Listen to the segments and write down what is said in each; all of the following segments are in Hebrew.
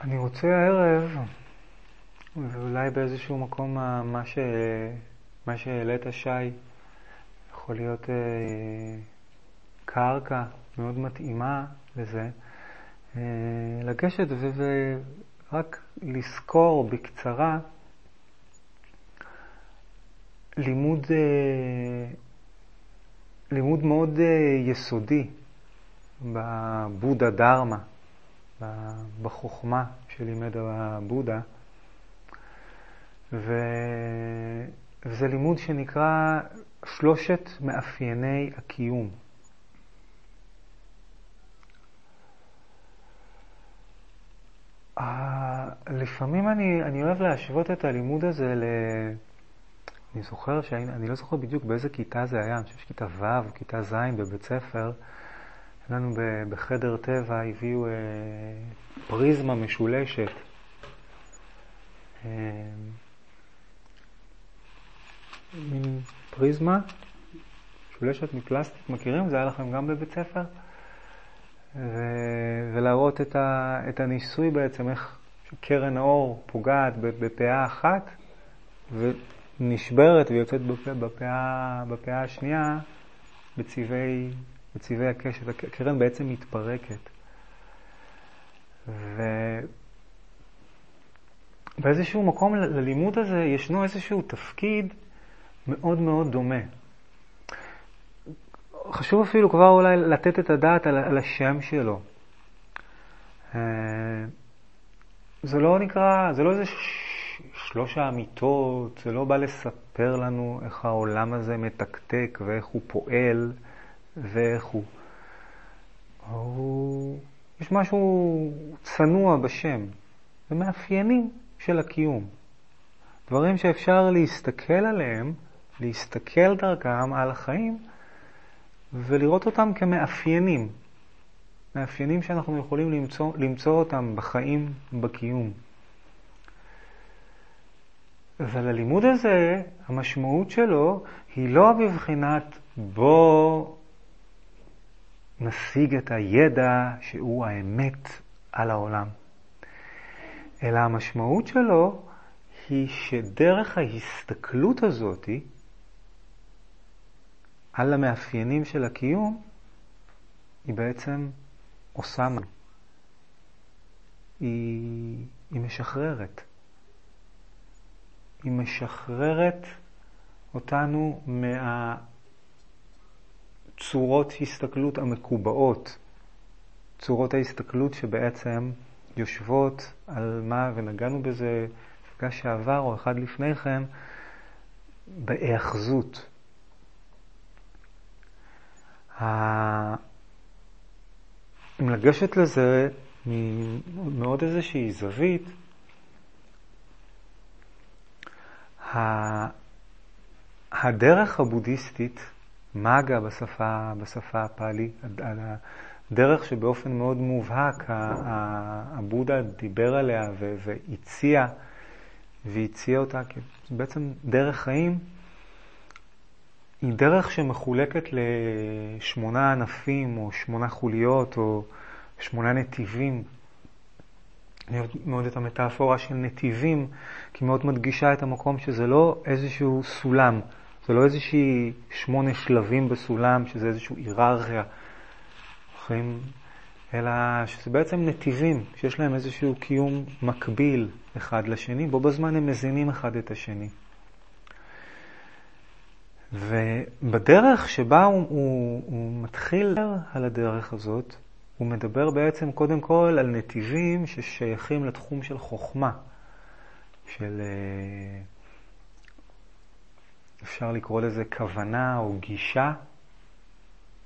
אני רוצה הערב, ואולי באיזשהו מקום מה, ש... מה שהעלית, שי, יכול להיות אה, קרקע מאוד מתאימה לזה, אה, לגשת ורק לזכור בקצרה לימוד, אה, לימוד מאוד אה, יסודי בבודה דרמה. בחוכמה שלימד הבודה. ו... וזה לימוד שנקרא שלושת מאפייני הקיום. לפעמים אני, אני אוהב להשוות את הלימוד הזה ל... אני זוכר שאני אני לא זוכר בדיוק באיזה כיתה זה היה, אני חושב שכיתה ו' או כיתה ז' בבית ספר. לנו בחדר טבע הביאו אה, פריזמה משולשת. אה, מין פריזמה משולשת מפלסטיק, מכירים? זה היה לכם גם בבית ספר? ו... ולהראות את, ה... את הניסוי בעצם, איך קרן האור פוגעת בפאה אחת ונשברת ויוצאת בפאה, השנייה בצבעי בצבעי הקשת. הקרן בעצם מתפרקת. ובאיזשהו מקום ללימוד הזה ישנו איזשהו תפקיד מאוד מאוד דומה. חשוב אפילו כבר אולי לתת את הדעת על, על השם שלו. אה, זה לא נקרא, זה לא איזה שלוש האמיתות, זה לא בא לספר לנו איך העולם הזה מתקתק ואיך הוא פועל. הוא. הוא... יש משהו צנוע בשם, זה מאפיינים של הקיום. דברים שאפשר להסתכל עליהם, להסתכל דרכם על החיים ולראות אותם כמאפיינים. מאפיינים שאנחנו יכולים למצוא, למצוא אותם בחיים, בקיום. אבל הלימוד הזה, המשמעות שלו היא לא בבחינת בוא נשיג את הידע שהוא האמת על העולם. אלא המשמעות שלו היא שדרך ההסתכלות הזאת על המאפיינים של הקיום, היא בעצם עושה מה? היא, היא משחררת. היא משחררת אותנו מה... צורות הסתכלות המקובעות, צורות ההסתכלות שבעצם יושבות על מה, ונגענו בזה במפגש שעבר או אחד לפני כן, בהיאחזות. אם לגשת לזה מעוד איזושהי זווית, הדרך הבודהיסטית מגה בשפה, בשפה הפאלי, הדרך שבאופן מאוד מובהק הבודה דיבר עליה והציע, והציע אותה בעצם דרך חיים, היא דרך שמחולקת לשמונה ענפים או שמונה חוליות או שמונה נתיבים. אני אוהב מאוד את המטאפורה של נתיבים, כי מאוד מדגישה את המקום שזה לא איזשהו סולם. זה לא איזושהי שמונה שלבים בסולם, שזה איזושהי היררכיה, אלא שזה בעצם נתיבים, שיש להם איזשהו קיום מקביל אחד לשני, בו בזמן הם מזינים אחד את השני. ובדרך שבה הוא, הוא, הוא מתחיל על הדרך הזאת, הוא מדבר בעצם קודם כל על נתיבים ששייכים לתחום של חוכמה, של... אפשר לקרוא לזה כוונה או גישה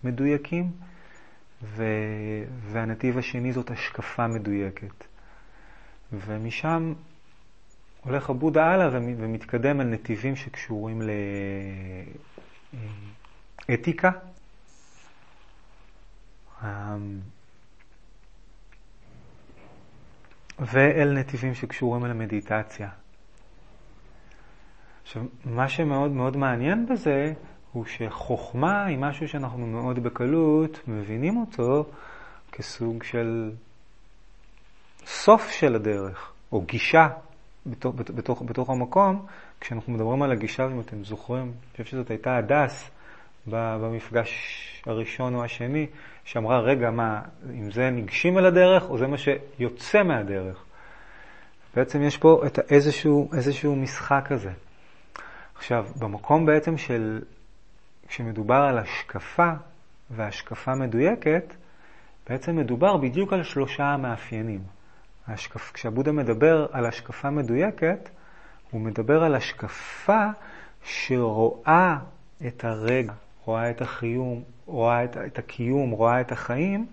מדויקים, ו... והנתיב השני זאת השקפה מדויקת. ומשם הולך הבודה הלאה ומתקדם על נתיבים שקשורים לאתיקה. ואל נתיבים שקשורים למדיטציה. עכשיו, מה שמאוד מאוד מעניין בזה, הוא שחוכמה היא משהו שאנחנו מאוד בקלות מבינים אותו כסוג של סוף של הדרך, או גישה בתוך, בתוך, בתוך המקום, כשאנחנו מדברים על הגישה, אם אתם זוכרים, אני חושב שזאת הייתה הדס במפגש הראשון או השני, שאמרה, רגע, מה, אם זה ניגשים אל הדרך, או זה מה שיוצא מהדרך? בעצם יש פה את איזשהו, איזשהו משחק כזה. עכשיו, במקום בעצם של, כשמדובר על השקפה והשקפה מדויקת, בעצם מדובר בדיוק על שלושה המאפיינים. השקפ... כשהבודה מדבר על השקפה מדויקת, הוא מדבר על השקפה שרואה את הרגע, רואה את החיום, רואה את, את הקיום, רואה את החיים,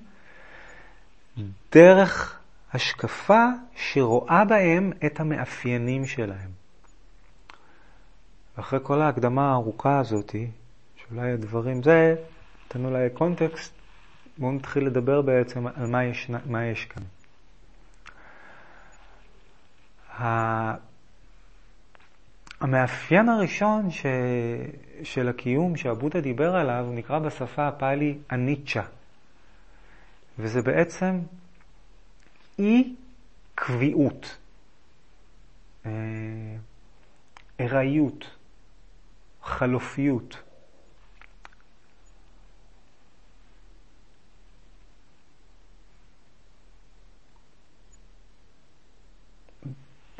דרך השקפה שרואה בהם את המאפיינים שלהם. ואחרי כל ההקדמה הארוכה הזאת, שאולי הדברים זה, נתנו אולי קונטקסט, בואו נתחיל לדבר בעצם על מה יש, מה יש כאן. המאפיין הראשון ש... של הקיום שהבודה דיבר עליו, הוא נקרא בשפה הפאלי הניטשה. וזה בעצם אי קביעות, אה, ארעיות, חלופיות.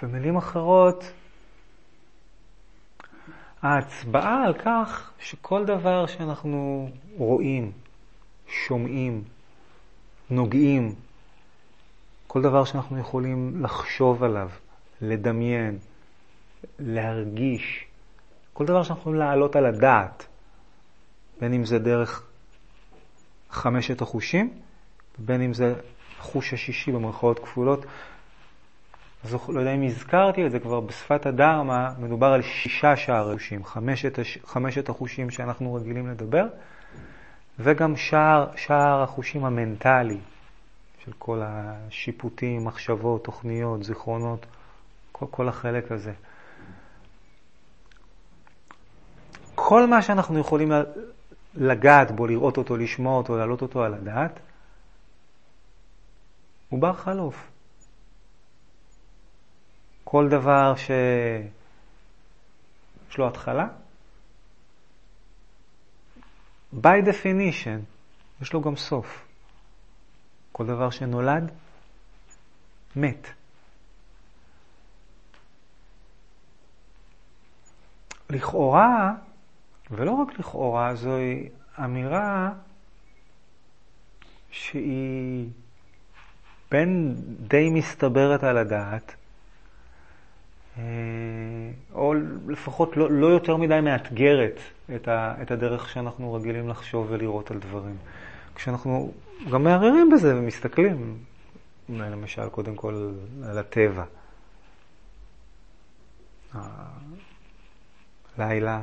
במילים אחרות, ההצבעה על כך שכל דבר שאנחנו רואים, שומעים, נוגעים, כל דבר שאנחנו יכולים לחשוב עליו, לדמיין, להרגיש, כל דבר שאנחנו יכולים להעלות על הדעת, בין אם זה דרך חמשת החושים, בין אם זה החוש השישי במרכאות כפולות, אז לא יודע אם הזכרתי את זה כבר בשפת הדרמה, מדובר על שישה שער חושים, חמשת, חמשת החושים שאנחנו רגילים לדבר, וגם שער, שער החושים המנטלי, של כל השיפוטים, מחשבות, תוכניות, זיכרונות, כל, כל החלק הזה. כל מה שאנחנו יכולים לגעת בו, לראות אותו, לשמוע אותו, להעלות אותו על הדעת, הוא בר חלוף. כל דבר שיש לו התחלה, by definition, יש לו גם סוף. כל דבר שנולד, מת. לכאורה, ולא רק לכאורה, זוהי אמירה שהיא בין די מסתברת על הדעת, אה, או לפחות לא, לא יותר מדי מאתגרת את, ה, את הדרך שאנחנו רגילים לחשוב ולראות על דברים. כשאנחנו גם מערערים בזה ומסתכלים, למשל, קודם כל על הטבע. הלילה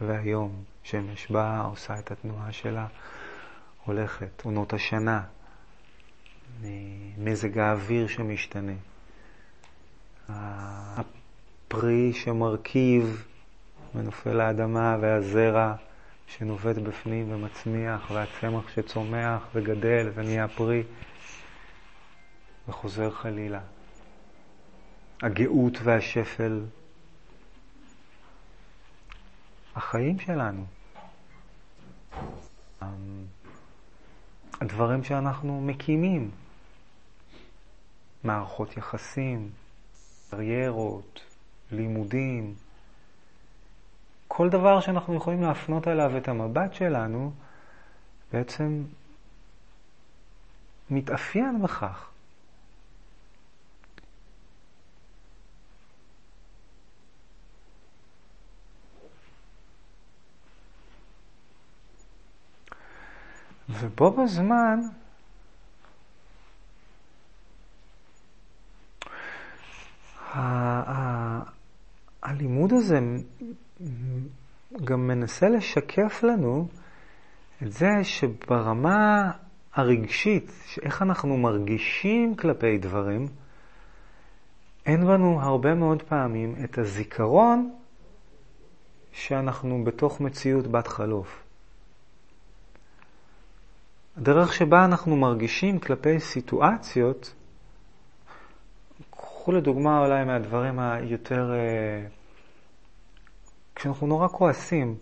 והיום, שמש באה, עושה את התנועה שלה, הולכת, עונות השנה, מזג האוויר שמשתנה. הפרי שמרכיב ונופל לאדמה והזרע שנובט בפנים ומצמיח והצמח שצומח וגדל ונהיה פרי וחוזר חלילה. הגאות והשפל, החיים שלנו, הדברים שאנחנו מקימים, מערכות יחסים, קריירות, לימודים, כל דבר שאנחנו יכולים להפנות אליו את המבט שלנו, בעצם מתאפיין בכך. ובו בזמן הלימוד הזה גם מנסה לשקף לנו את זה שברמה הרגשית, איך אנחנו מרגישים כלפי דברים, אין בנו הרבה מאוד פעמים את הזיכרון שאנחנו בתוך מציאות בת חלוף. הדרך שבה אנחנו מרגישים כלפי סיטואציות קחו לדוגמה אולי מהדברים היותר... אה, כשאנחנו נורא כועסים,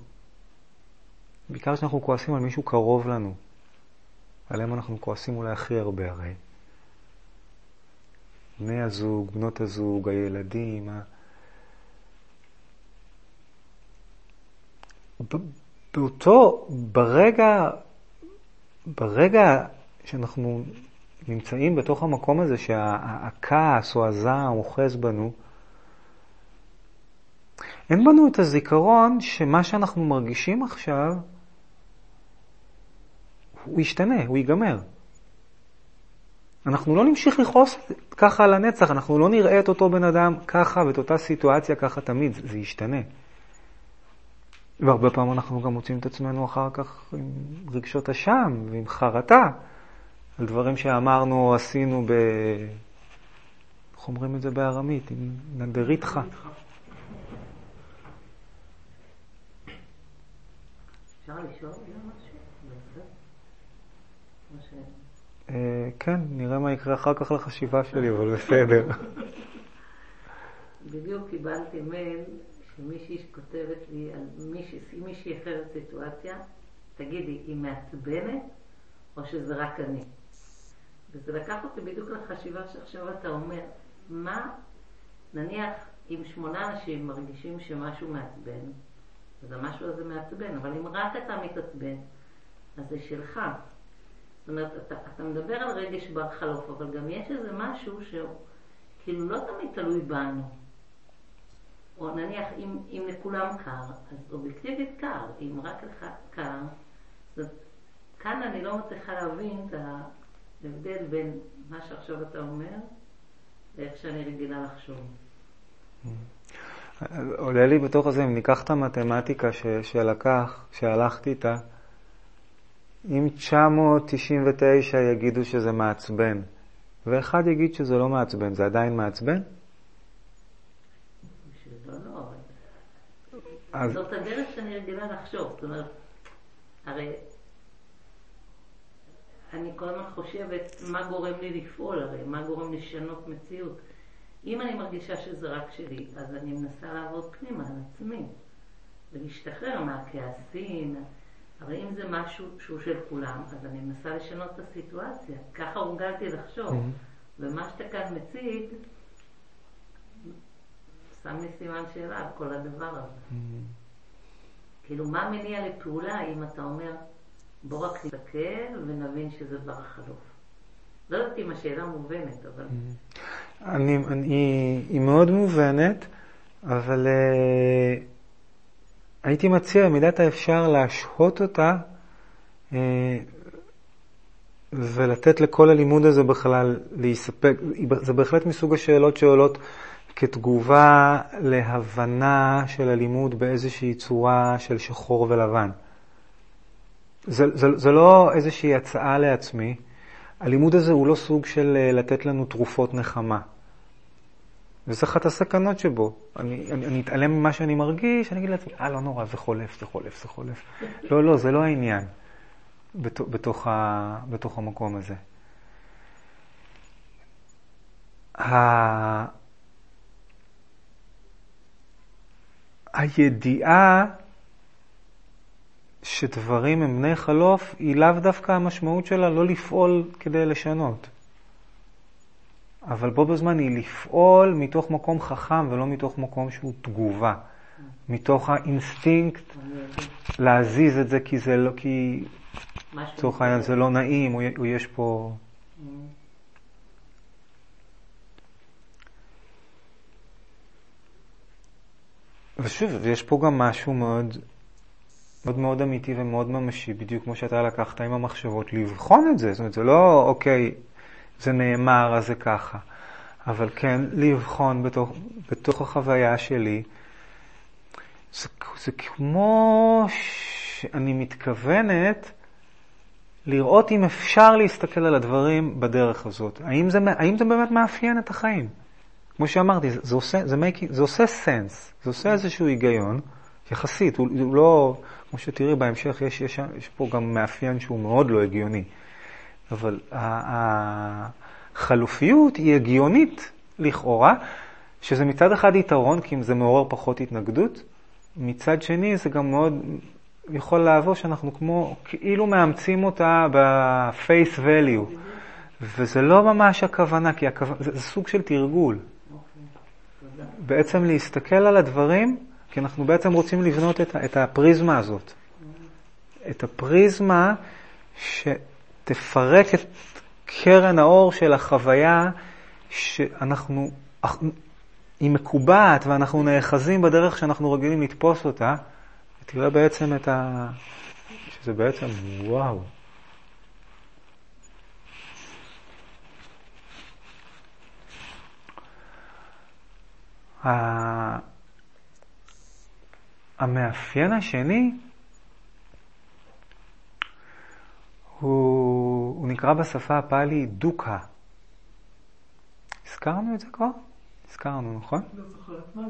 בעיקר כשאנחנו כועסים על מישהו קרוב לנו, עליהם אנחנו כועסים אולי הכי הרבה הרי. בני הזוג, בנות הזוג, הילדים. ה... באותו, ברגע, ברגע שאנחנו נמצאים בתוך המקום הזה שהכעס או הזעם אוחז בנו, אין בנו את הזיכרון שמה שאנחנו מרגישים עכשיו, הוא ישתנה, הוא ייגמר. אנחנו לא נמשיך לכעוס ככה על הנצח, אנחנו לא נראה את אותו בן אדם ככה ואת אותה סיטואציה ככה תמיד, זה, ישתנה. והרבה פעמים אנחנו גם מוצאים את עצמנו אחר כך עם רגשות אשם ועם חרטה על דברים שאמרנו או עשינו ב... איך אומרים את זה בארמית? עם נדריתך. אה, כן, נראה מה יקרה אחר כך לחשיבה שלי, אבל בסדר. בדיוק קיבלתי מייל שמישהי כותבת לי על מישהי, מישהי אחרת סיטואציה, תגידי, היא מעצבנת או שזה רק אני? וזה לקח אותי בדיוק לחשיבה שעכשיו אתה אומר, מה, נניח אם שמונה אנשים מרגישים שמשהו מעצבן, אז המשהו הזה מעצבן, אבל אם רק אתה מתעצבן, אז זה שלך. זאת אומרת, אתה, אתה מדבר על רגש בר חלוף, אבל גם יש איזה משהו שהוא כאילו לא תמיד תלוי בנו. או נניח, אם, אם לכולם קר, אז אובייקטיבית קר, אם רק לך קר, אז כאן אני לא מצליחה להבין את ההבדל בין מה שעכשיו אתה אומר לאיך שאני רגילה לחשוב. עולה לי בתוך הזה, אם ניקח את המתמטיקה ש, שלקח, שהלכתי איתה, אם 999 יגידו שזה מעצבן, ואחד יגיד שזה לא מעצבן, זה עדיין מעצבן? אז... זאת הדרך שאני רגילה לחשוב. זאת אומרת, הרי אני כל הזמן חושבת מה גורם לי לפעול, הרי מה גורם לשנות מציאות. אם אני מרגישה שזה רק שלי, אז אני מנסה לעבוד פנימה על עצמי, ולהשתחרר מהכעסים. הרי אם זה משהו שהוא של כולם, אז אני מנסה לשנות את הסיטואציה. ככה הורגלתי לחשוב. Mm-hmm. ומה שאתה כאן מציג, שם לי סימן שאלה על כל הדבר הזה. Mm-hmm. כאילו, מה מניע לפעולה אם אתה אומר, בוא רק נסתכל ונבין שזה בר החלוף. לא יודעת אם השאלה מובנת, אבל... Mm-hmm. אני, אני, היא מאוד מובנת, אבל uh, הייתי מציע במידת האפשר להשהות אותה uh, ולתת לכל הלימוד הזה בכלל להיספק. זה בהחלט מסוג השאלות שעולות כתגובה להבנה של הלימוד באיזושהי צורה של שחור ולבן. זה, זה, זה לא איזושהי הצעה לעצמי. הלימוד הזה הוא לא סוג של אה, לתת לנו תרופות נחמה. וזה אחת הסכנות שבו. אני, אני, אני אתעלם ממה שאני מרגיש, אני אגיד לעצמי, אה, לא נורא, זה חולף, זה חולף, זה חולף. לא, לא, זה לא העניין בת, בתוך, ה, בתוך המקום הזה. הידיעה שדברים הם בני חלוף, היא לאו דווקא המשמעות שלה לא לפעול כדי לשנות. אבל בו בזמן היא לפעול מתוך מקום חכם ולא מתוך מקום שהוא תגובה. מתוך האינסטינקט להזיז את זה כי זה לא, כי לצורך העניין זה לא נעים, או יש פה... ושוב, יש פה גם משהו מאוד מאוד מאוד אמיתי ומאוד ממשי, בדיוק כמו שאתה לקחת עם המחשבות, לבחון את זה. זאת אומרת, זה לא, אוקיי, זה נאמר, אז זה ככה. אבל כן לבחון בתוך, בתוך החוויה שלי. זה, זה כמו שאני מתכוונת לראות אם אפשר להסתכל על הדברים בדרך הזאת. האם זה, האם זה באמת מאפיין את החיים? כמו שאמרתי, זה, עושה, זה, make, זה עושה סנס, זה עושה איזשהו היגיון, יחסית, הוא, הוא לא, כמו שתראי בהמשך, יש, יש, יש פה גם מאפיין שהוא מאוד לא הגיוני. אבל החלופיות היא הגיונית לכאורה, שזה מצד אחד יתרון, כי אם זה מעורר פחות התנגדות, מצד שני זה גם מאוד יכול לעבור שאנחנו כמו, כאילו מאמצים אותה ב-face value, וזה לא ממש הכוונה, כי הכוונה, זה, זה סוג של תרגול. בעצם להסתכל על הדברים, כי אנחנו בעצם רוצים לבנות את, את הפריזמה הזאת. את הפריזמה שתפרק את קרן האור של החוויה שאנחנו, היא מקובעת ואנחנו נאחזים בדרך שאנחנו רגילים לתפוס אותה, ותראה בעצם את ה... שזה בעצם וואו. המאפיין השני הוא, הוא נקרא בשפה הפאלי דוקה. הזכרנו את זה כבר? הזכרנו, נכון? לא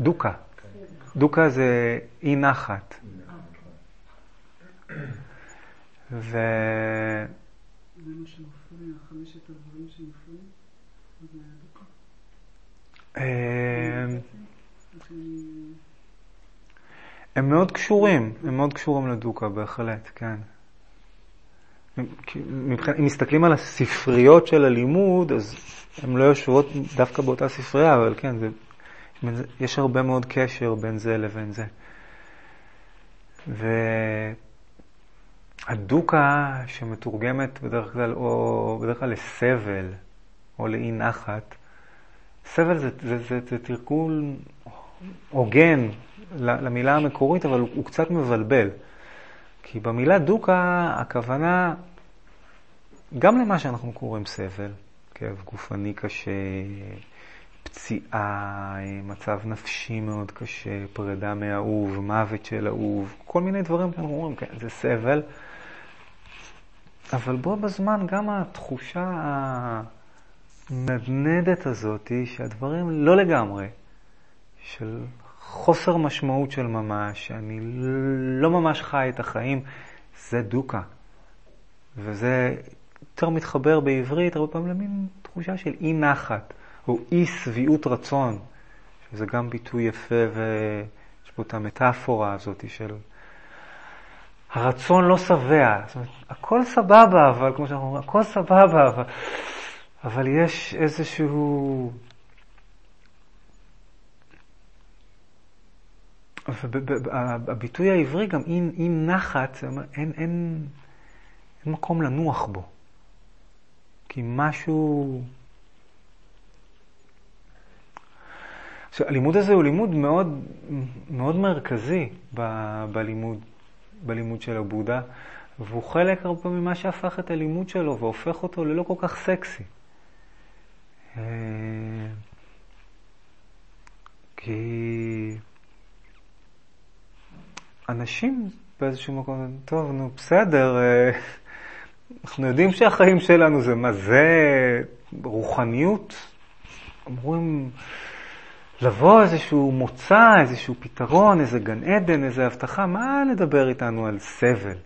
דוקה. דוקה זה אי נחת. ו... זה מה שמפריע, חמשת הדברים שמפריעים? אמ, הם מאוד קשורים, הם מאוד קשורים לדוקה, בהחלט, כן. אם מסתכלים על הספריות של הלימוד, אז הן לא יושבות דווקא באותה ספרייה, אבל כן, זה, יש הרבה מאוד קשר בין זה לבין זה. והדוקה שמתורגמת בדרך כלל, או בדרך כלל לסבל, או לאי נחת, סבל זה, זה, זה, זה תרגול הוגן למילה המקורית, אבל הוא, הוא קצת מבלבל. כי במילה דוקה הכוונה גם למה שאנחנו קוראים סבל, כאב גופני קשה, פציעה, מצב נפשי מאוד קשה, פרידה מאהוב, מוות של אהוב, כל מיני דברים שאנחנו אומרים, כן, זה סבל. אבל בו בזמן גם התחושה המנדנדת הזאת, שהדברים לא לגמרי, של חוסר משמעות של ממש, שאני לא ממש חי את החיים, זה דוקה. וזה יותר מתחבר בעברית הרבה פעמים למין תחושה של אי נחת, או אי שביעות רצון, שזה גם ביטוי יפה ויש פה את המטאפורה הזאת של הרצון לא שבע. זאת אומרת, הכל סבבה, אבל כמו שאנחנו אומרים, הכל סבבה, אבל, אבל יש איזשהו... הביטוי העברי גם אי, אי נחת, אין, אין, אין מקום לנוח בו. כי משהו... עכשיו, הלימוד הזה הוא לימוד מאוד, מאוד מרכזי ב, בלימוד, בלימוד של הבודה, והוא חלק הרבה ממה שהפך את הלימוד שלו והופך אותו ללא כל כך סקסי. אה, כי אנשים באיזשהו מקום, טוב, נו, בסדר, אה, אנחנו יודעים שהחיים שלנו זה מה זה רוחניות. אמורים לבוא איזשהו מוצא, איזשהו פתרון, איזה גן עדן, איזה הבטחה, מה לדבר איתנו על סבל?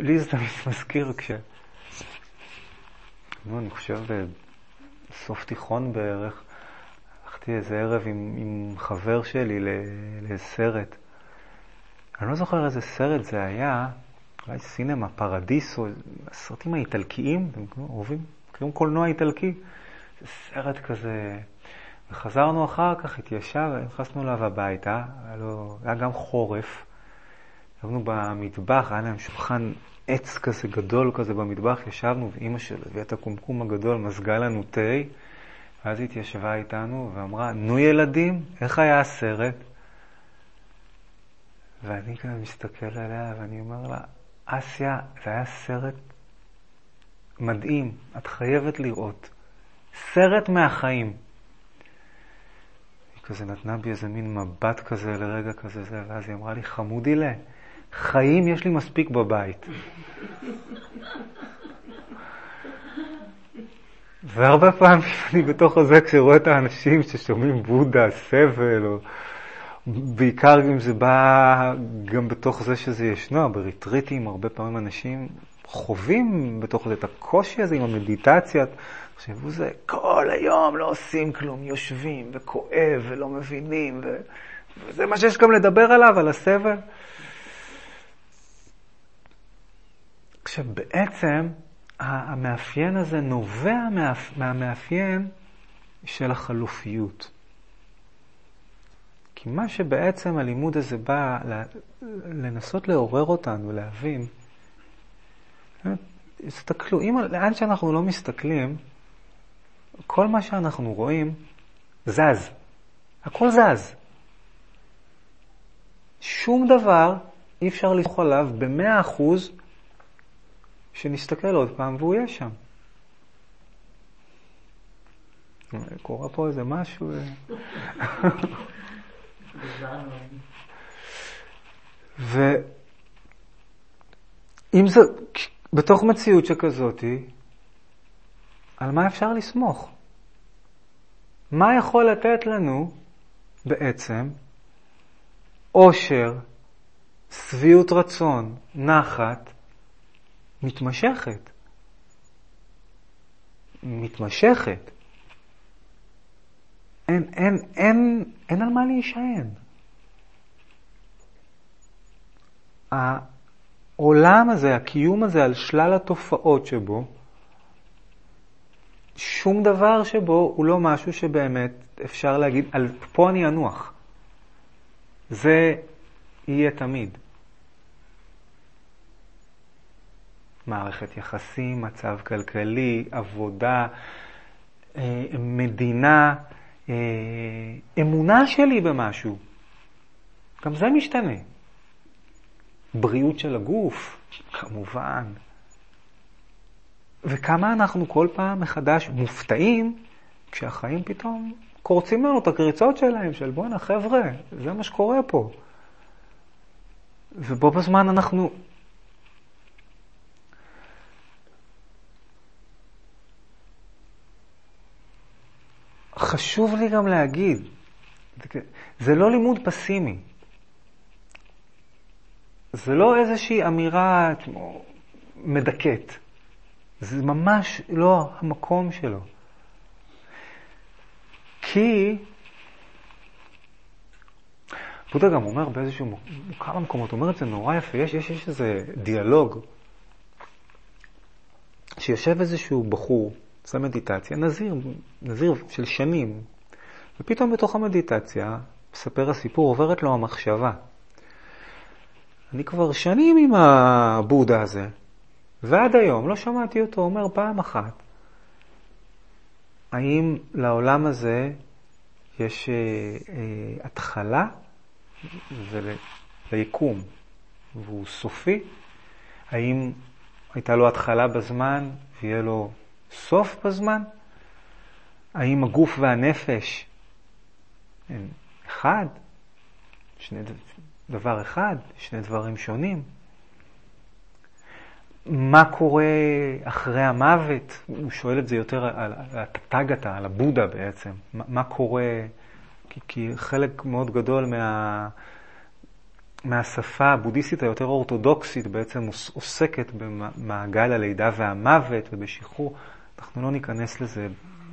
לי זה תמיד מזכיר כש... נו, אני חושב בסוף תיכון בערך, הלכתי איזה ערב עם, עם חבר שלי לסרט. אני לא זוכר איזה סרט זה היה, אולי סינמה, פרדיסו, הסרטים האיטלקיים, אתם אוהבים, מכירים קולנוע איטלקי? זה סרט כזה. וחזרנו אחר כך, התיישב, נכנסנו אליו הביתה, היה, לו, היה גם חורף. ישבנו במטבח, היה להם שולחן עץ כזה גדול כזה במטבח, ישבנו, ואימא שלו הביאה את הקומקום הגדול, מזגה לנו תה, ואז היא התיישבה איתנו ואמרה, נו ילדים, איך היה הסרט? ואני כזה מסתכל עליה ואני אומר לה, אסיה, זה היה סרט מדהים, את חייבת לראות. סרט מהחיים. היא כזה נתנה בי איזה מין מבט כזה לרגע כזה, זה, ואז היא אמרה לי, חמודי לה, חיים יש לי מספיק בבית. והרבה פעמים אני בתוך הזה, כשרואה את האנשים ששומעים בודה, סבל, או בעיקר אם זה בא גם בתוך זה שזה ישנו, בריטריטים, הרבה פעמים אנשים חווים בתוך זה את הקושי הזה עם המדיטציה. תחשבו זה, כל היום לא עושים כלום, יושבים וכואב ולא מבינים, ו... וזה מה שיש גם לדבר עליו, על הסבל. כשבעצם המאפיין הזה נובע מהמאפיין של החלופיות. כי מה שבעצם הלימוד הזה בא לנסות לעורר אותנו, להבין, תסתכלו, אם, לאן שאנחנו לא מסתכלים, כל מה שאנחנו רואים זז. הכל זז. שום דבר אי אפשר לסמוך עליו במאה אחוז שנסתכל עוד פעם והוא יהיה שם. קורה פה איזה משהו. ואם זה, בתוך מציאות שכזאתי, על מה אפשר לסמוך? מה יכול לתת לנו בעצם עושר, שביעות רצון, נחת, מתמשכת? מתמשכת. אין, אין, אין, אין על מה להישען. העולם הזה, הקיום הזה, על שלל התופעות שבו, שום דבר שבו הוא לא משהו שבאמת אפשר להגיד, על פה אני אנוח. זה יהיה תמיד. מערכת יחסים, מצב כלכלי, עבודה, אה, מדינה, אה, אמונה שלי במשהו. גם זה משתנה. בריאות של הגוף, כמובן. וכמה אנחנו כל פעם מחדש מופתעים כשהחיים פתאום קורצים לנו את הקריצות שלהם, של בואנה חבר'ה, זה מה שקורה פה. ובו בזמן אנחנו... חשוב לי גם להגיד, זה לא לימוד פסימי. זה לא איזושהי אמירה מדכאת. זה ממש לא המקום שלו. כי בודה גם אומר באיזשהו, כמה מקומות, הוא אומר את זה נורא יפה, יש, יש, יש איזה דיאלוג, שיושב איזשהו בחור, עושה מדיטציה, נזיר, נזיר של שנים, ופתאום בתוך המדיטציה, מספר הסיפור, עוברת לו המחשבה. אני כבר שנים עם הבודה הזה, ועד היום לא שמעתי אותו אומר פעם אחת, האם לעולם הזה יש אה, אה, התחלה וליקום, והוא סופי? האם הייתה לו התחלה בזמן ויהיה לו סוף בזמן? האם הגוף והנפש הם אחד? שני, דבר אחד, שני דברים שונים. מה קורה אחרי המוות? הוא שואל את זה יותר על התתגתה, על הבודה בעצם. מה קורה? כי, כי חלק מאוד גדול מה, מהשפה הבודהיסטית היותר אורתודוקסית בעצם עוסקת במעגל הלידה והמוות ובשחרור. אנחנו לא ניכנס לזה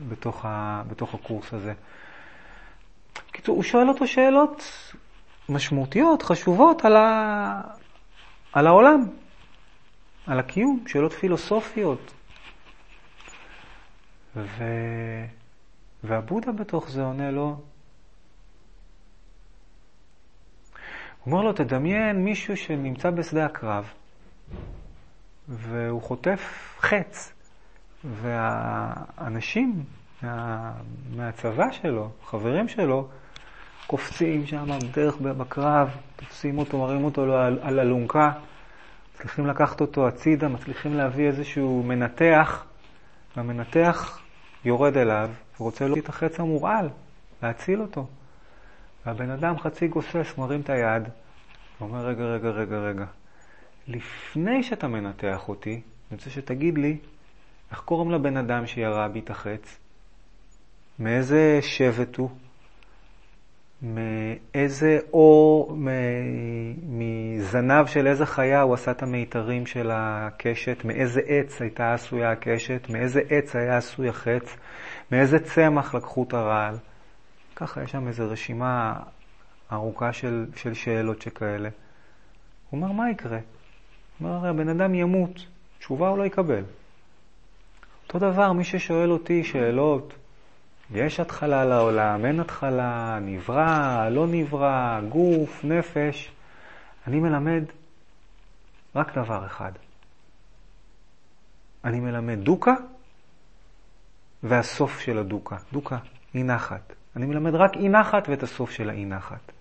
בתוך, ה, בתוך הקורס הזה. בקיצור, הוא שואל אותו שאלות משמעותיות, חשובות, על, ה... על העולם, על הקיום, שאלות פילוסופיות. ו... והבודה בתוך זה עונה לו, הוא אומר לו, תדמיין מישהו שנמצא בשדה הקרב, והוא חוטף חץ, והאנשים מה... מהצבא שלו, חברים שלו, קופצים שם בדרך בקרב, תופסים אותו, מראים אותו על, על אלונקה, מצליחים לקחת אותו הצידה, מצליחים להביא איזשהו מנתח, והמנתח יורד אליו ורוצה להוציא את החץ המורעל, להציל אותו. והבן אדם חצי גוסס, מרים את היד, ואומר, רגע, רגע, רגע, רגע, לפני שאתה מנתח אותי, אני רוצה שתגיד לי, איך קוראים לבן אדם שירה בי את החץ? מאיזה שבט הוא? מאיזה אור, מזנב של איזה חיה הוא עשה את המיתרים של הקשת, מאיזה עץ הייתה עשויה הקשת, מאיזה עץ היה עשוי החץ, מאיזה צמח לקחו את הרעל. ככה יש שם איזו רשימה ארוכה של, של שאלות שכאלה. הוא אומר, מה יקרה? הוא אומר, הרי הבן אדם ימות, תשובה הוא לא יקבל. אותו דבר, מי ששואל אותי שאלות, יש התחלה לעולם, אין התחלה, נברא, לא נברא, גוף, נפש, אני מלמד רק דבר אחד. אני מלמד דוקה והסוף של הדוקה. דוקה, אי נחת. אני מלמד רק אי נחת ואת הסוף של האי נחת.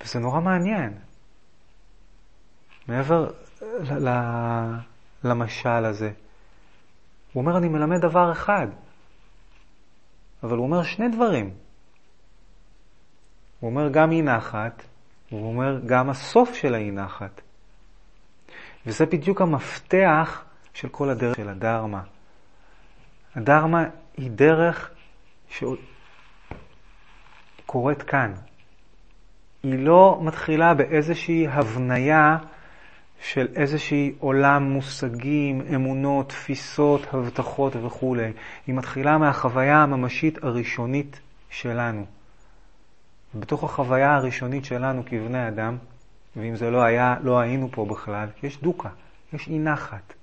וזה נורא מעניין. מעבר למשל הזה. הוא אומר, אני מלמד דבר אחד, אבל הוא אומר שני דברים. הוא אומר גם אי נחת, והוא אומר גם הסוף של האי נחת. וזה בדיוק המפתח של כל הדרך של הדרמה. הדרמה היא דרך שקורית כאן. היא לא מתחילה באיזושהי הבניה של איזושהי עולם מושגים, אמונות, תפיסות, הבטחות וכולי. היא מתחילה מהחוויה הממשית הראשונית שלנו. בתוך החוויה הראשונית שלנו כבני אדם, ואם זה לא היה, לא היינו פה בכלל, יש דוקה, יש אי נחת.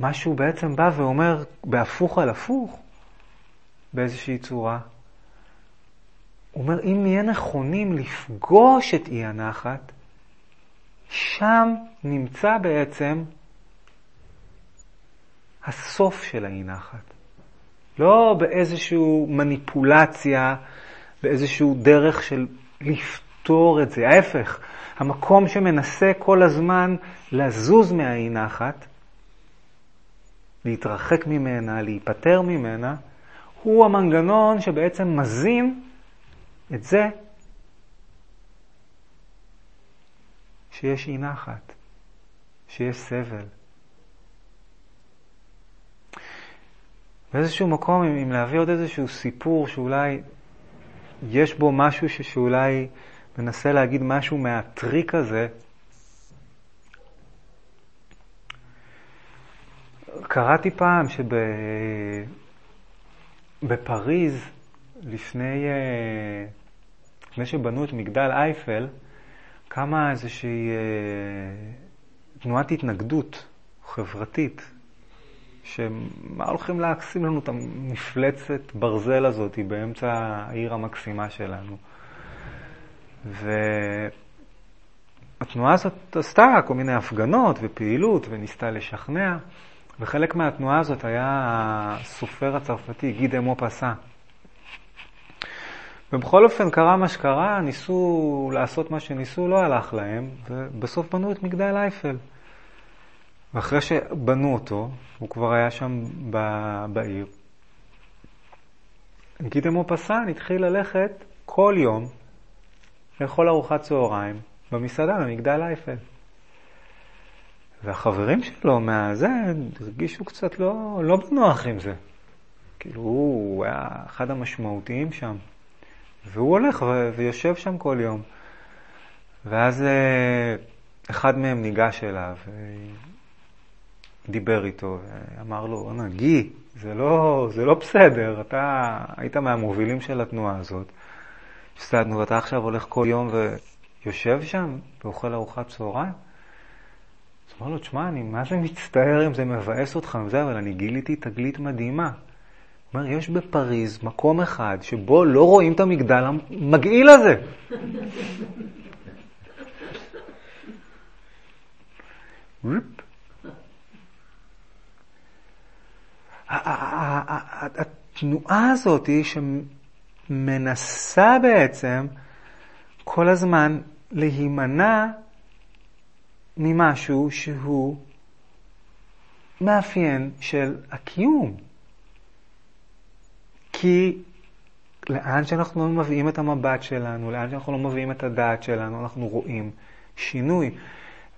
משהו בעצם בא ואומר בהפוך על הפוך, באיזושהי צורה. הוא אומר, אם נהיה נכונים לפגוש את אי הנחת, שם נמצא בעצם הסוף של האי נחת. לא באיזושהי מניפולציה, באיזושהי דרך של לפתור את זה. ההפך, המקום שמנסה כל הזמן לזוז מהאי נחת, להתרחק ממנה, להיפטר ממנה, הוא המנגנון שבעצם מזין את זה שיש אי נחת, שיש סבל. באיזשהו מקום, אם להביא עוד איזשהו סיפור שאולי יש בו משהו שאולי מנסה להגיד משהו מהטריק הזה, קראתי פעם שבפריז, לפני, אה, לפני שבנו את מגדל אייפל, קמה איזושהי אה, תנועת התנגדות חברתית, שמה הולכים להקסים לנו את המפלצת ברזל הזאת באמצע העיר המקסימה שלנו. והתנועה הזאת עשתה כל מיני הפגנות ופעילות וניסתה לשכנע, וחלק מהתנועה הזאת היה הסופר הצרפתי גידה מופסה. ובכל אופן קרה מה שקרה, ניסו לעשות מה שניסו, לא הלך להם, ובסוף בנו את מגדל אייפל. ואחרי שבנו אותו, הוא כבר היה שם בעיר, גיטה מופסן התחיל ללכת כל יום לאכול ארוחת צהריים במסעדה במגדל אייפל. והחברים שלו מהזה הרגישו קצת לא, לא בנוח עם זה. כאילו הוא היה אחד המשמעותיים שם. והוא הולך ויושב שם כל יום. ואז אה, אחד מהם ניגש אליו, דיבר איתו, ואמר לו, אונה, גי, זה לא, זה לא בסדר, אתה היית מהמובילים של התנועה הזאת. הפסדנו, ואתה עכשיו הולך כל יום ויושב שם ואוכל ארוחת צהריים? אמר לו, תשמע, אני מה זה מצטער אם זה מבאס אותך וזה, אבל אני גיליתי תגלית מדהימה. אומר, יש בפריז מקום אחד שבו לא רואים את המגדל המגעיל הזה. התנועה הזאת היא שמנסה בעצם כל הזמן להימנע ממשהו שהוא מאפיין של הקיום. כי לאן שאנחנו לא מביאים את המבט שלנו, לאן שאנחנו לא מביאים את הדעת שלנו, אנחנו רואים שינוי.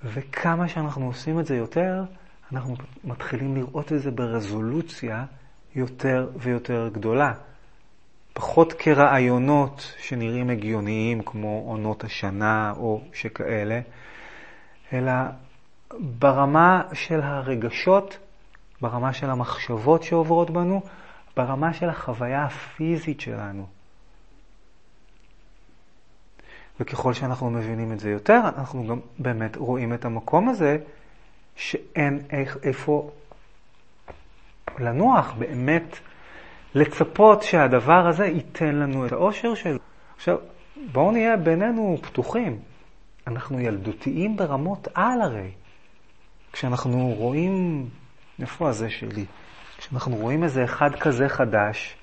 וכמה שאנחנו עושים את זה יותר, אנחנו מתחילים לראות את זה ברזולוציה יותר ויותר גדולה. פחות כרעיונות שנראים הגיוניים כמו עונות השנה או שכאלה, אלא ברמה של הרגשות, ברמה של המחשבות שעוברות בנו, ברמה של החוויה הפיזית שלנו. וככל שאנחנו מבינים את זה יותר, אנחנו גם באמת רואים את המקום הזה שאין איפה לנוח, באמת לצפות שהדבר הזה ייתן לנו את האושר שלו. עכשיו, בואו נהיה בינינו פתוחים. אנחנו ילדותיים ברמות על הרי. כשאנחנו רואים, איפה הזה שלי? כשאנחנו רואים איזה אחד כזה חדש,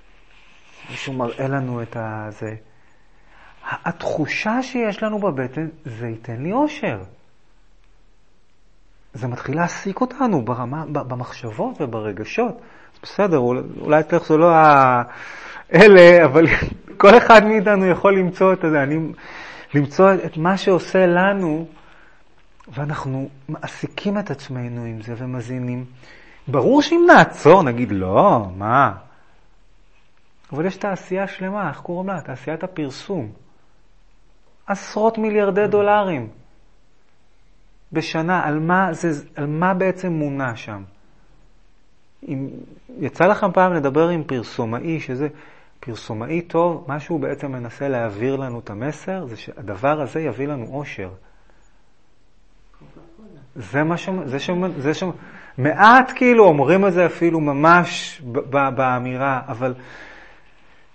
מישהו מראה לנו את הזה, התחושה שיש לנו בבטן, זה ייתן לי אושר. זה מתחיל להעסיק אותנו ברמה, במחשבות וברגשות. בסדר, אולי אצלך זה לא האלה, אבל כל אחד מאיתנו יכול למצוא את זה, אני, למצוא את מה שעושה לנו, ואנחנו מעסיקים את עצמנו עם זה ומזינים. ברור שאם נעצור, נגיד, לא, מה? אבל יש תעשייה שלמה, איך קוראים לה? תעשיית הפרסום. עשרות מיליארדי דולרים בשנה, על מה, זה, על מה בעצם מונע שם? אם יצא לכם פעם לדבר עם פרסומאי, שזה פרסומאי טוב, מה שהוא בעצם מנסה להעביר לנו את המסר, זה שהדבר הזה יביא לנו אושר. זה מה ש... זה ש... זה ש... מעט כאילו אומרים את זה אפילו ממש באמירה, אבל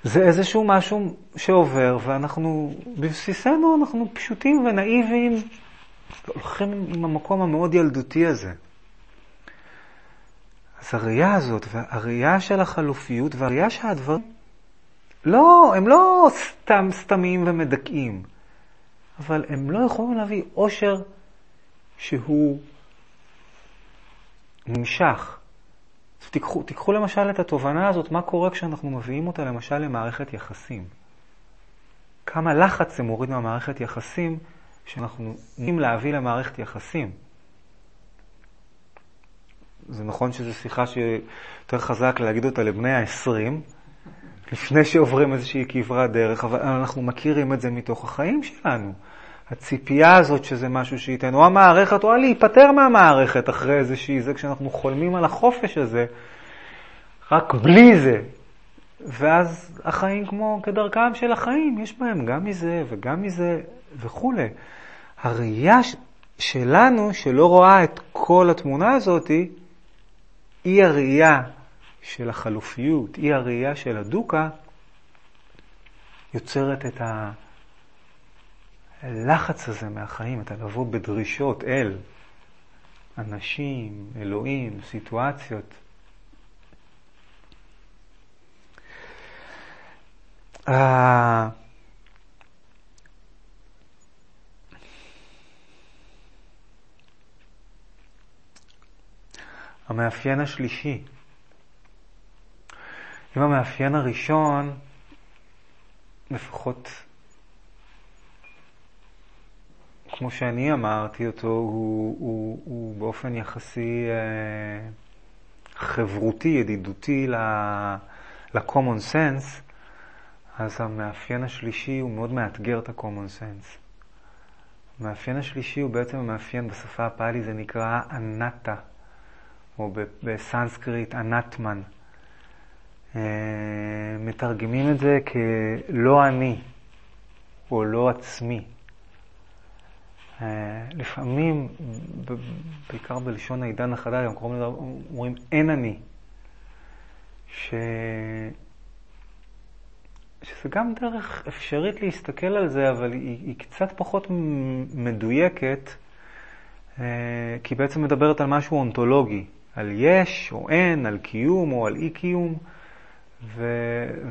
זה איזשהו משהו שעובר, ואנחנו, בבסיסנו אנחנו פשוטים ונאיביים, הולכים עם המקום המאוד ילדותי הזה. אז הראייה הזאת, והראייה של החלופיות, והראייה שהדברים, לא, הם לא סתם סתמים ומדכאים, אבל הם לא יכולים להביא אושר שהוא נמשך. תיקחו, תיקחו למשל את התובנה הזאת, מה קורה כשאנחנו מביאים אותה למשל למערכת יחסים. כמה לחץ זה מוריד מהמערכת יחסים שאנחנו נעים להביא למערכת יחסים. זה נכון שזו שיחה שיותר חזק להגיד אותה לבני ה-20, לפני שעוברים איזושהי כברת דרך, אבל אנחנו מכירים את זה מתוך החיים שלנו. הציפייה הזאת שזה משהו שייתן, או המערכת, או להיפטר מהמערכת אחרי איזושהי, זה כשאנחנו חולמים על החופש הזה, רק בלי זה. ואז החיים כמו כדרכם של החיים, יש בהם גם מזה וגם מזה וכולי. הראייה שלנו, שלא רואה את כל התמונה הזאת, היא הראייה של החלופיות, היא הראייה של הדוקה, יוצרת את. הלחץ הזה מהחיים, אתה לבוא בדרישות אל אנשים, אלוהים, סיטואציות. Uh, המאפיין השלישי. אם המאפיין הראשון, לפחות כמו שאני אמרתי אותו, הוא, הוא, הוא באופן יחסי אה, חברותי, ידידותי ל-common sense, אז המאפיין השלישי הוא מאוד מאתגר את ה-common sense. המאפיין השלישי הוא בעצם המאפיין בשפה הפאלי, זה נקרא אנטה, או בסנסקריט אנטמן. אה, מתרגמים את זה כלא אני, או לא עצמי. אה, לפעמים, בעיקר בלשון העידן החדש, גם קוראים לזה, אומרים אין אני. ש... שזה גם דרך אפשרית להסתכל על זה, אבל היא, היא קצת פחות מדויקת, אה, כי היא בעצם מדברת על משהו אונתולוגי, על יש או אין, על קיום או על אי קיום. ו...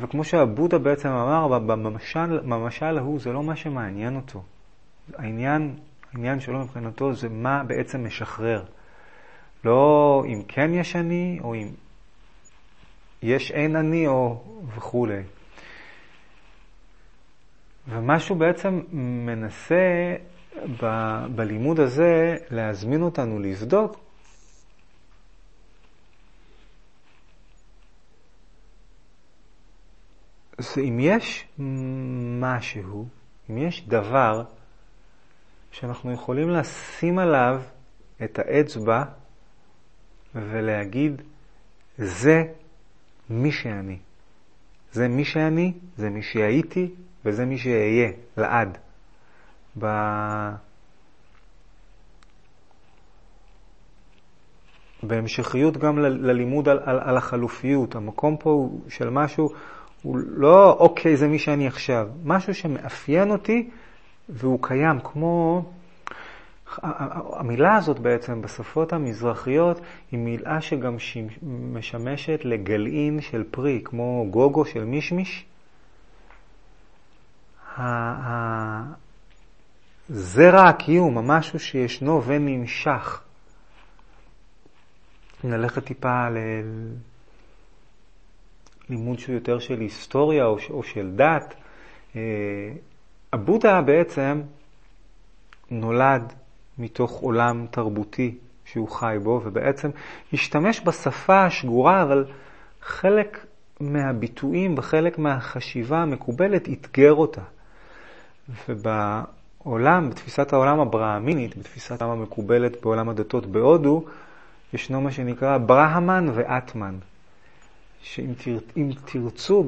וכמו שהבודה בעצם אמר, במשל, במשל ההוא זה לא מה שמעניין אותו. העניין העניין שלו מבחינתו זה מה בעצם משחרר. לא אם כן יש אני, או אם יש אין אני, או וכולי. ומה שהוא בעצם מנסה ב- בלימוד הזה להזמין אותנו לבדוק, זה אם יש משהו, אם יש דבר שאנחנו יכולים לשים עליו את האצבע ולהגיד, זה מי שאני. זה מי שאני, זה מי שהייתי וזה מי שאהיה לעד. ב... בהמשכיות גם ללימוד על, על, על החלופיות. המקום פה הוא של משהו, הוא לא אוקיי, זה מי שאני עכשיו. משהו שמאפיין אותי והוא קיים, כמו... המילה הזאת בעצם בשפות המזרחיות היא מילה שגם משמשת לגלעין של פרי, כמו גוגו של מישמיש. זרע הקיום, המשהו שישנו ונמשך. נלכת טיפה ללימוד שהוא יותר של היסטוריה או, או של דת. אה, הבודה בעצם נולד מתוך עולם תרבותי שהוא חי בו, ובעצם השתמש בשפה השגורה, אבל חלק מהביטויים וחלק מהחשיבה המקובלת אתגר אותה. ובעולם, בתפיסת העולם הברהמינית, בתפיסת העולם המקובלת בעולם הדתות בהודו, ישנו מה שנקרא ברהמן ואטמן. שאם תר, תרצו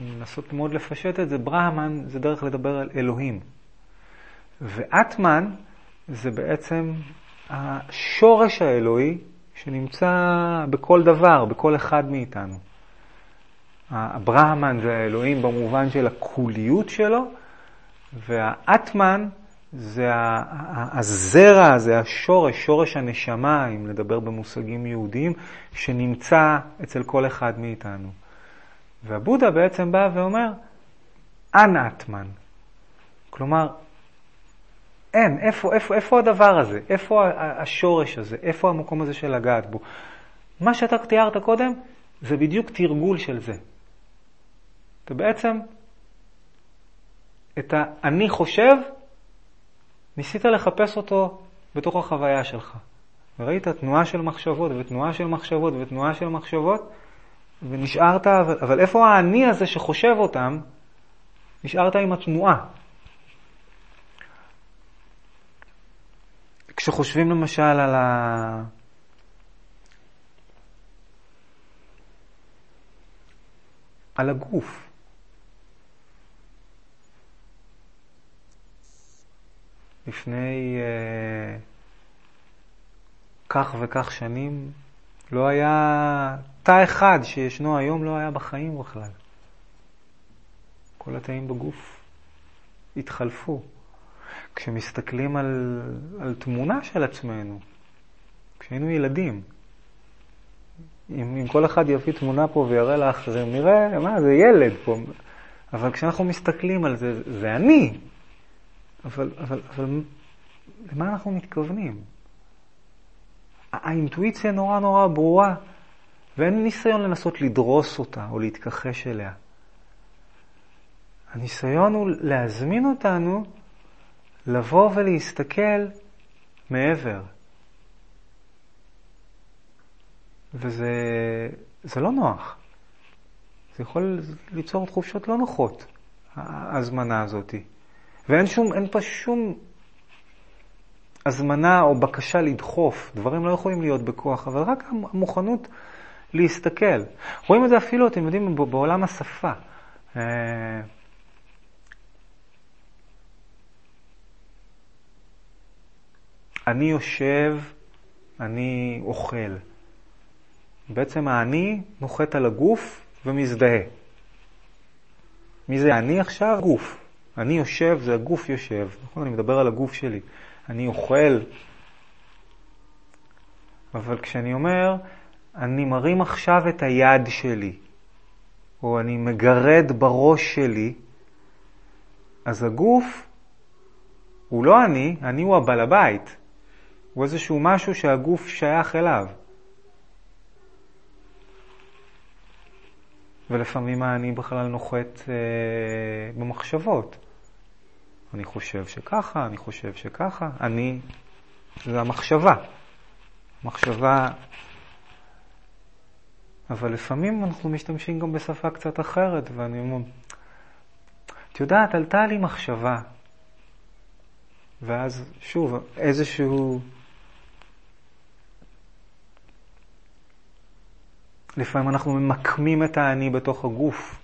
לנסות מאוד לפשט את זה, ברהמן זה דרך לדבר על אלוהים. ואטמן זה בעצם השורש האלוהי שנמצא בכל דבר, בכל אחד מאיתנו. הברהמן זה האלוהים במובן של הקוליות שלו, והאטמן זה הזרע, זה השורש, שורש הנשמה, אם לדבר במושגים יהודיים, שנמצא אצל כל אחד מאיתנו. והבודה בעצם בא ואומר, אנאטמן. כלומר, אין, איפה, איפה, איפה הדבר הזה? איפה השורש הזה? איפה המקום הזה של לגעת בו? מה שאתה תיארת קודם, זה בדיוק תרגול של זה. אתה בעצם, את ה"אני חושב", ניסית לחפש אותו בתוך החוויה שלך. וראית תנועה של מחשבות ותנועה של מחשבות ותנועה של מחשבות, ונשארת, אבל, אבל איפה האני הזה שחושב אותם? נשארת עם התנועה. כשחושבים למשל על ה... על הגוף. לפני uh, כך וכך שנים לא היה תא אחד שישנו היום, לא היה בחיים בכלל. כל התאים בגוף התחלפו. כשמסתכלים על, על תמונה של עצמנו, כשהיינו ילדים, אם, אם כל אחד יביא תמונה פה ויראה לאחרים, נראה, מה, זה ילד פה. אבל כשאנחנו מסתכלים על זה, זה אני. אבל, אבל, אבל למה אנחנו מתכוונים? האינטואיציה נורא נורא ברורה, ואין ניסיון לנסות לדרוס אותה או להתכחש אליה. הניסיון הוא להזמין אותנו לבוא ולהסתכל מעבר. וזה זה לא נוח. זה יכול ליצור תחושות לא נוחות, ההזמנה הזאת. ואין שום, אין פה שום הזמנה או בקשה לדחוף. דברים לא יכולים להיות בכוח, אבל רק המוכנות להסתכל. רואים את זה אפילו, אתם יודעים, בעולם השפה. אה, אני יושב, אני אוכל. בעצם האני נוחת על הגוף ומזדהה. מי זה אני עכשיו? גוף. אני יושב, זה הגוף יושב. נכון, אני מדבר על הגוף שלי. אני אוכל. אבל כשאני אומר, אני מרים עכשיו את היד שלי, או אני מגרד בראש שלי, אז הגוף הוא לא אני, אני הוא הבעל הבית. הוא איזשהו משהו שהגוף שייך אליו. ולפעמים אני בכלל נוחת אה, במחשבות. אני חושב שככה, אני חושב שככה, אני, זה המחשבה. מחשבה אבל לפעמים אנחנו משתמשים גם בשפה קצת אחרת, ואני אומר, את יודעת, עלתה לי מחשבה, ואז שוב, איזשהו... לפעמים אנחנו ממקמים את האני בתוך הגוף,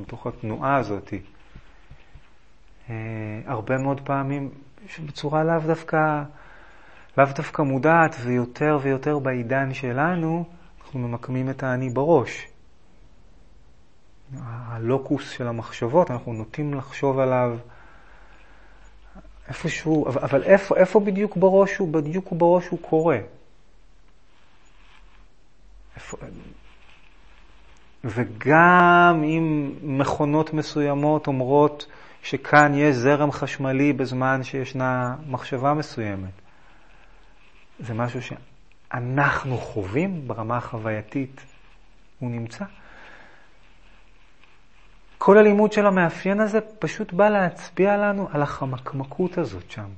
בתוך התנועה הזאת. אה, הרבה מאוד פעמים, בצורה לאו דווקא, לאו דווקא מודעת, ויותר ויותר בעידן שלנו, אנחנו ממקמים את האני בראש. הלוקוס של המחשבות, אנחנו נוטים לחשוב עליו איפשהו, אבל איפה, איפה בדיוק בראש הוא, בדיוק הוא בראש הוא קורה? איפה, וגם אם מכונות מסוימות אומרות שכאן יש זרם חשמלי בזמן שישנה מחשבה מסוימת, זה משהו שאנחנו חווים ברמה החווייתית, הוא נמצא. כל הלימוד של המאפיין הזה פשוט בא להצביע לנו על החמקמקות הזאת שם.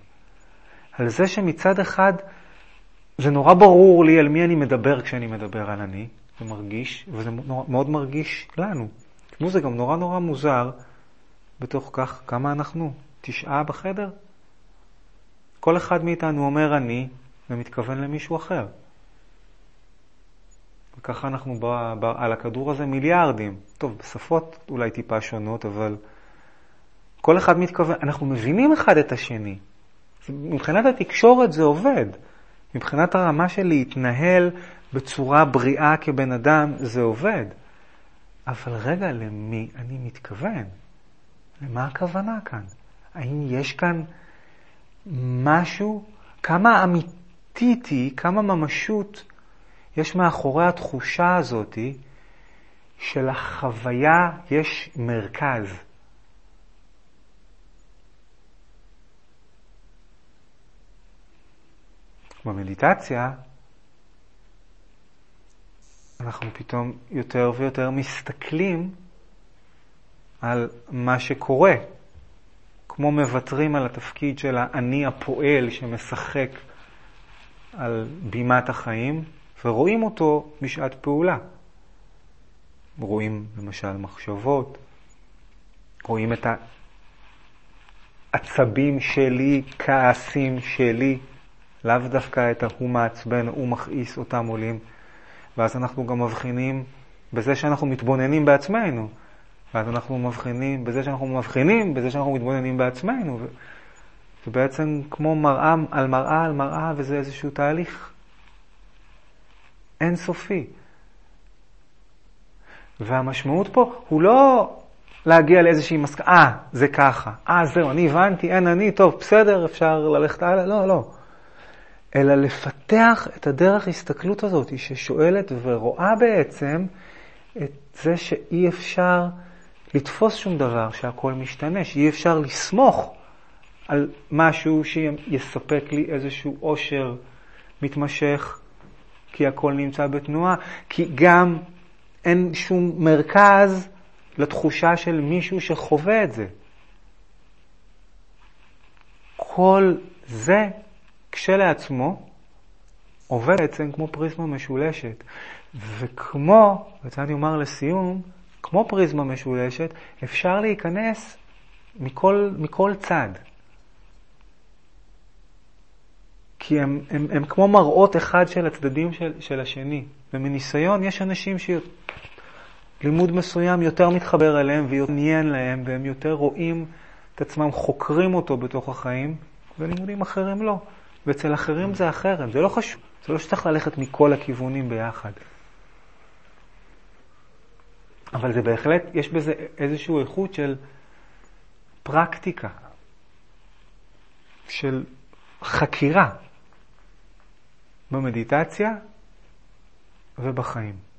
על זה שמצד אחד זה נורא ברור לי על מי אני מדבר כשאני מדבר על אני, זה מרגיש, וזה מאוד מרגיש לנו. תשמעו, זה גם נורא נורא מוזר בתוך כך כמה אנחנו, תשעה בחדר? כל אחד מאיתנו אומר אני ומתכוון למישהו אחר. וככה אנחנו ב, ב, על הכדור הזה מיליארדים. טוב, בשפות אולי טיפה שונות, אבל כל אחד מתכוון, אנחנו מבינים אחד את השני. מבחינת התקשורת זה עובד. מבחינת הרמה של להתנהל בצורה בריאה כבן אדם, זה עובד. אבל רגע, למי אני מתכוון? למה הכוונה כאן? האם יש כאן משהו, כמה אמיתית היא, כמה ממשות יש מאחורי התחושה הזאת של החוויה יש מרכז. במדיטציה אנחנו פתאום יותר ויותר מסתכלים על מה שקורה, כמו מוותרים על התפקיד של האני הפועל שמשחק על בימת החיים, ורואים אותו בשעת פעולה. רואים למשל מחשבות, רואים את העצבים שלי, כעסים שלי, לאו דווקא את ההוא מעצבן, הוא מכעיס, אותם עולים. ואז אנחנו גם מבחינים בזה שאנחנו מתבוננים בעצמנו. ואז אנחנו מבחינים בזה שאנחנו מבחינים, בזה שאנחנו מתבוננים בעצמנו. זה בעצם כמו מראה על מראה על מראה, וזה איזשהו תהליך אינסופי. והמשמעות פה הוא לא להגיע לאיזושהי מסקנה, אה, זה ככה, אה, זהו, אני הבנתי, אין אני, טוב, בסדר, אפשר ללכת הלאה, לא, לא. אלא לפתח את הדרך הסתכלות הזאת, ששואלת ורואה בעצם את זה שאי אפשר לתפוס שום דבר, שהכל משתנה, שאי אפשר לסמוך על משהו שיספק לי איזשהו עושר מתמשך, כי הכל נמצא בתנועה, כי גם אין שום מרכז לתחושה של מישהו שחווה את זה. כל זה כשלעצמו עובד בעצם כמו פריזמה משולשת. וכמו, וזה אני אומר לסיום, כמו פריזמה משולשת, אפשר להיכנס מכל, מכל צד. כי הם, הם, הם כמו מראות אחד של הצדדים של, של השני. ומניסיון יש אנשים שלימוד מסוים יותר מתחבר אליהם ועניין להם, והם יותר רואים את עצמם, חוקרים אותו בתוך החיים, ולימודים אחרים לא. ואצל אחרים זה אחרת, זה לא חשוב, זה לא שצריך ללכת מכל הכיוונים ביחד. אבל זה בהחלט, יש בזה איזושהי איכות של פרקטיקה, של חקירה. במדיטציה ובחיים.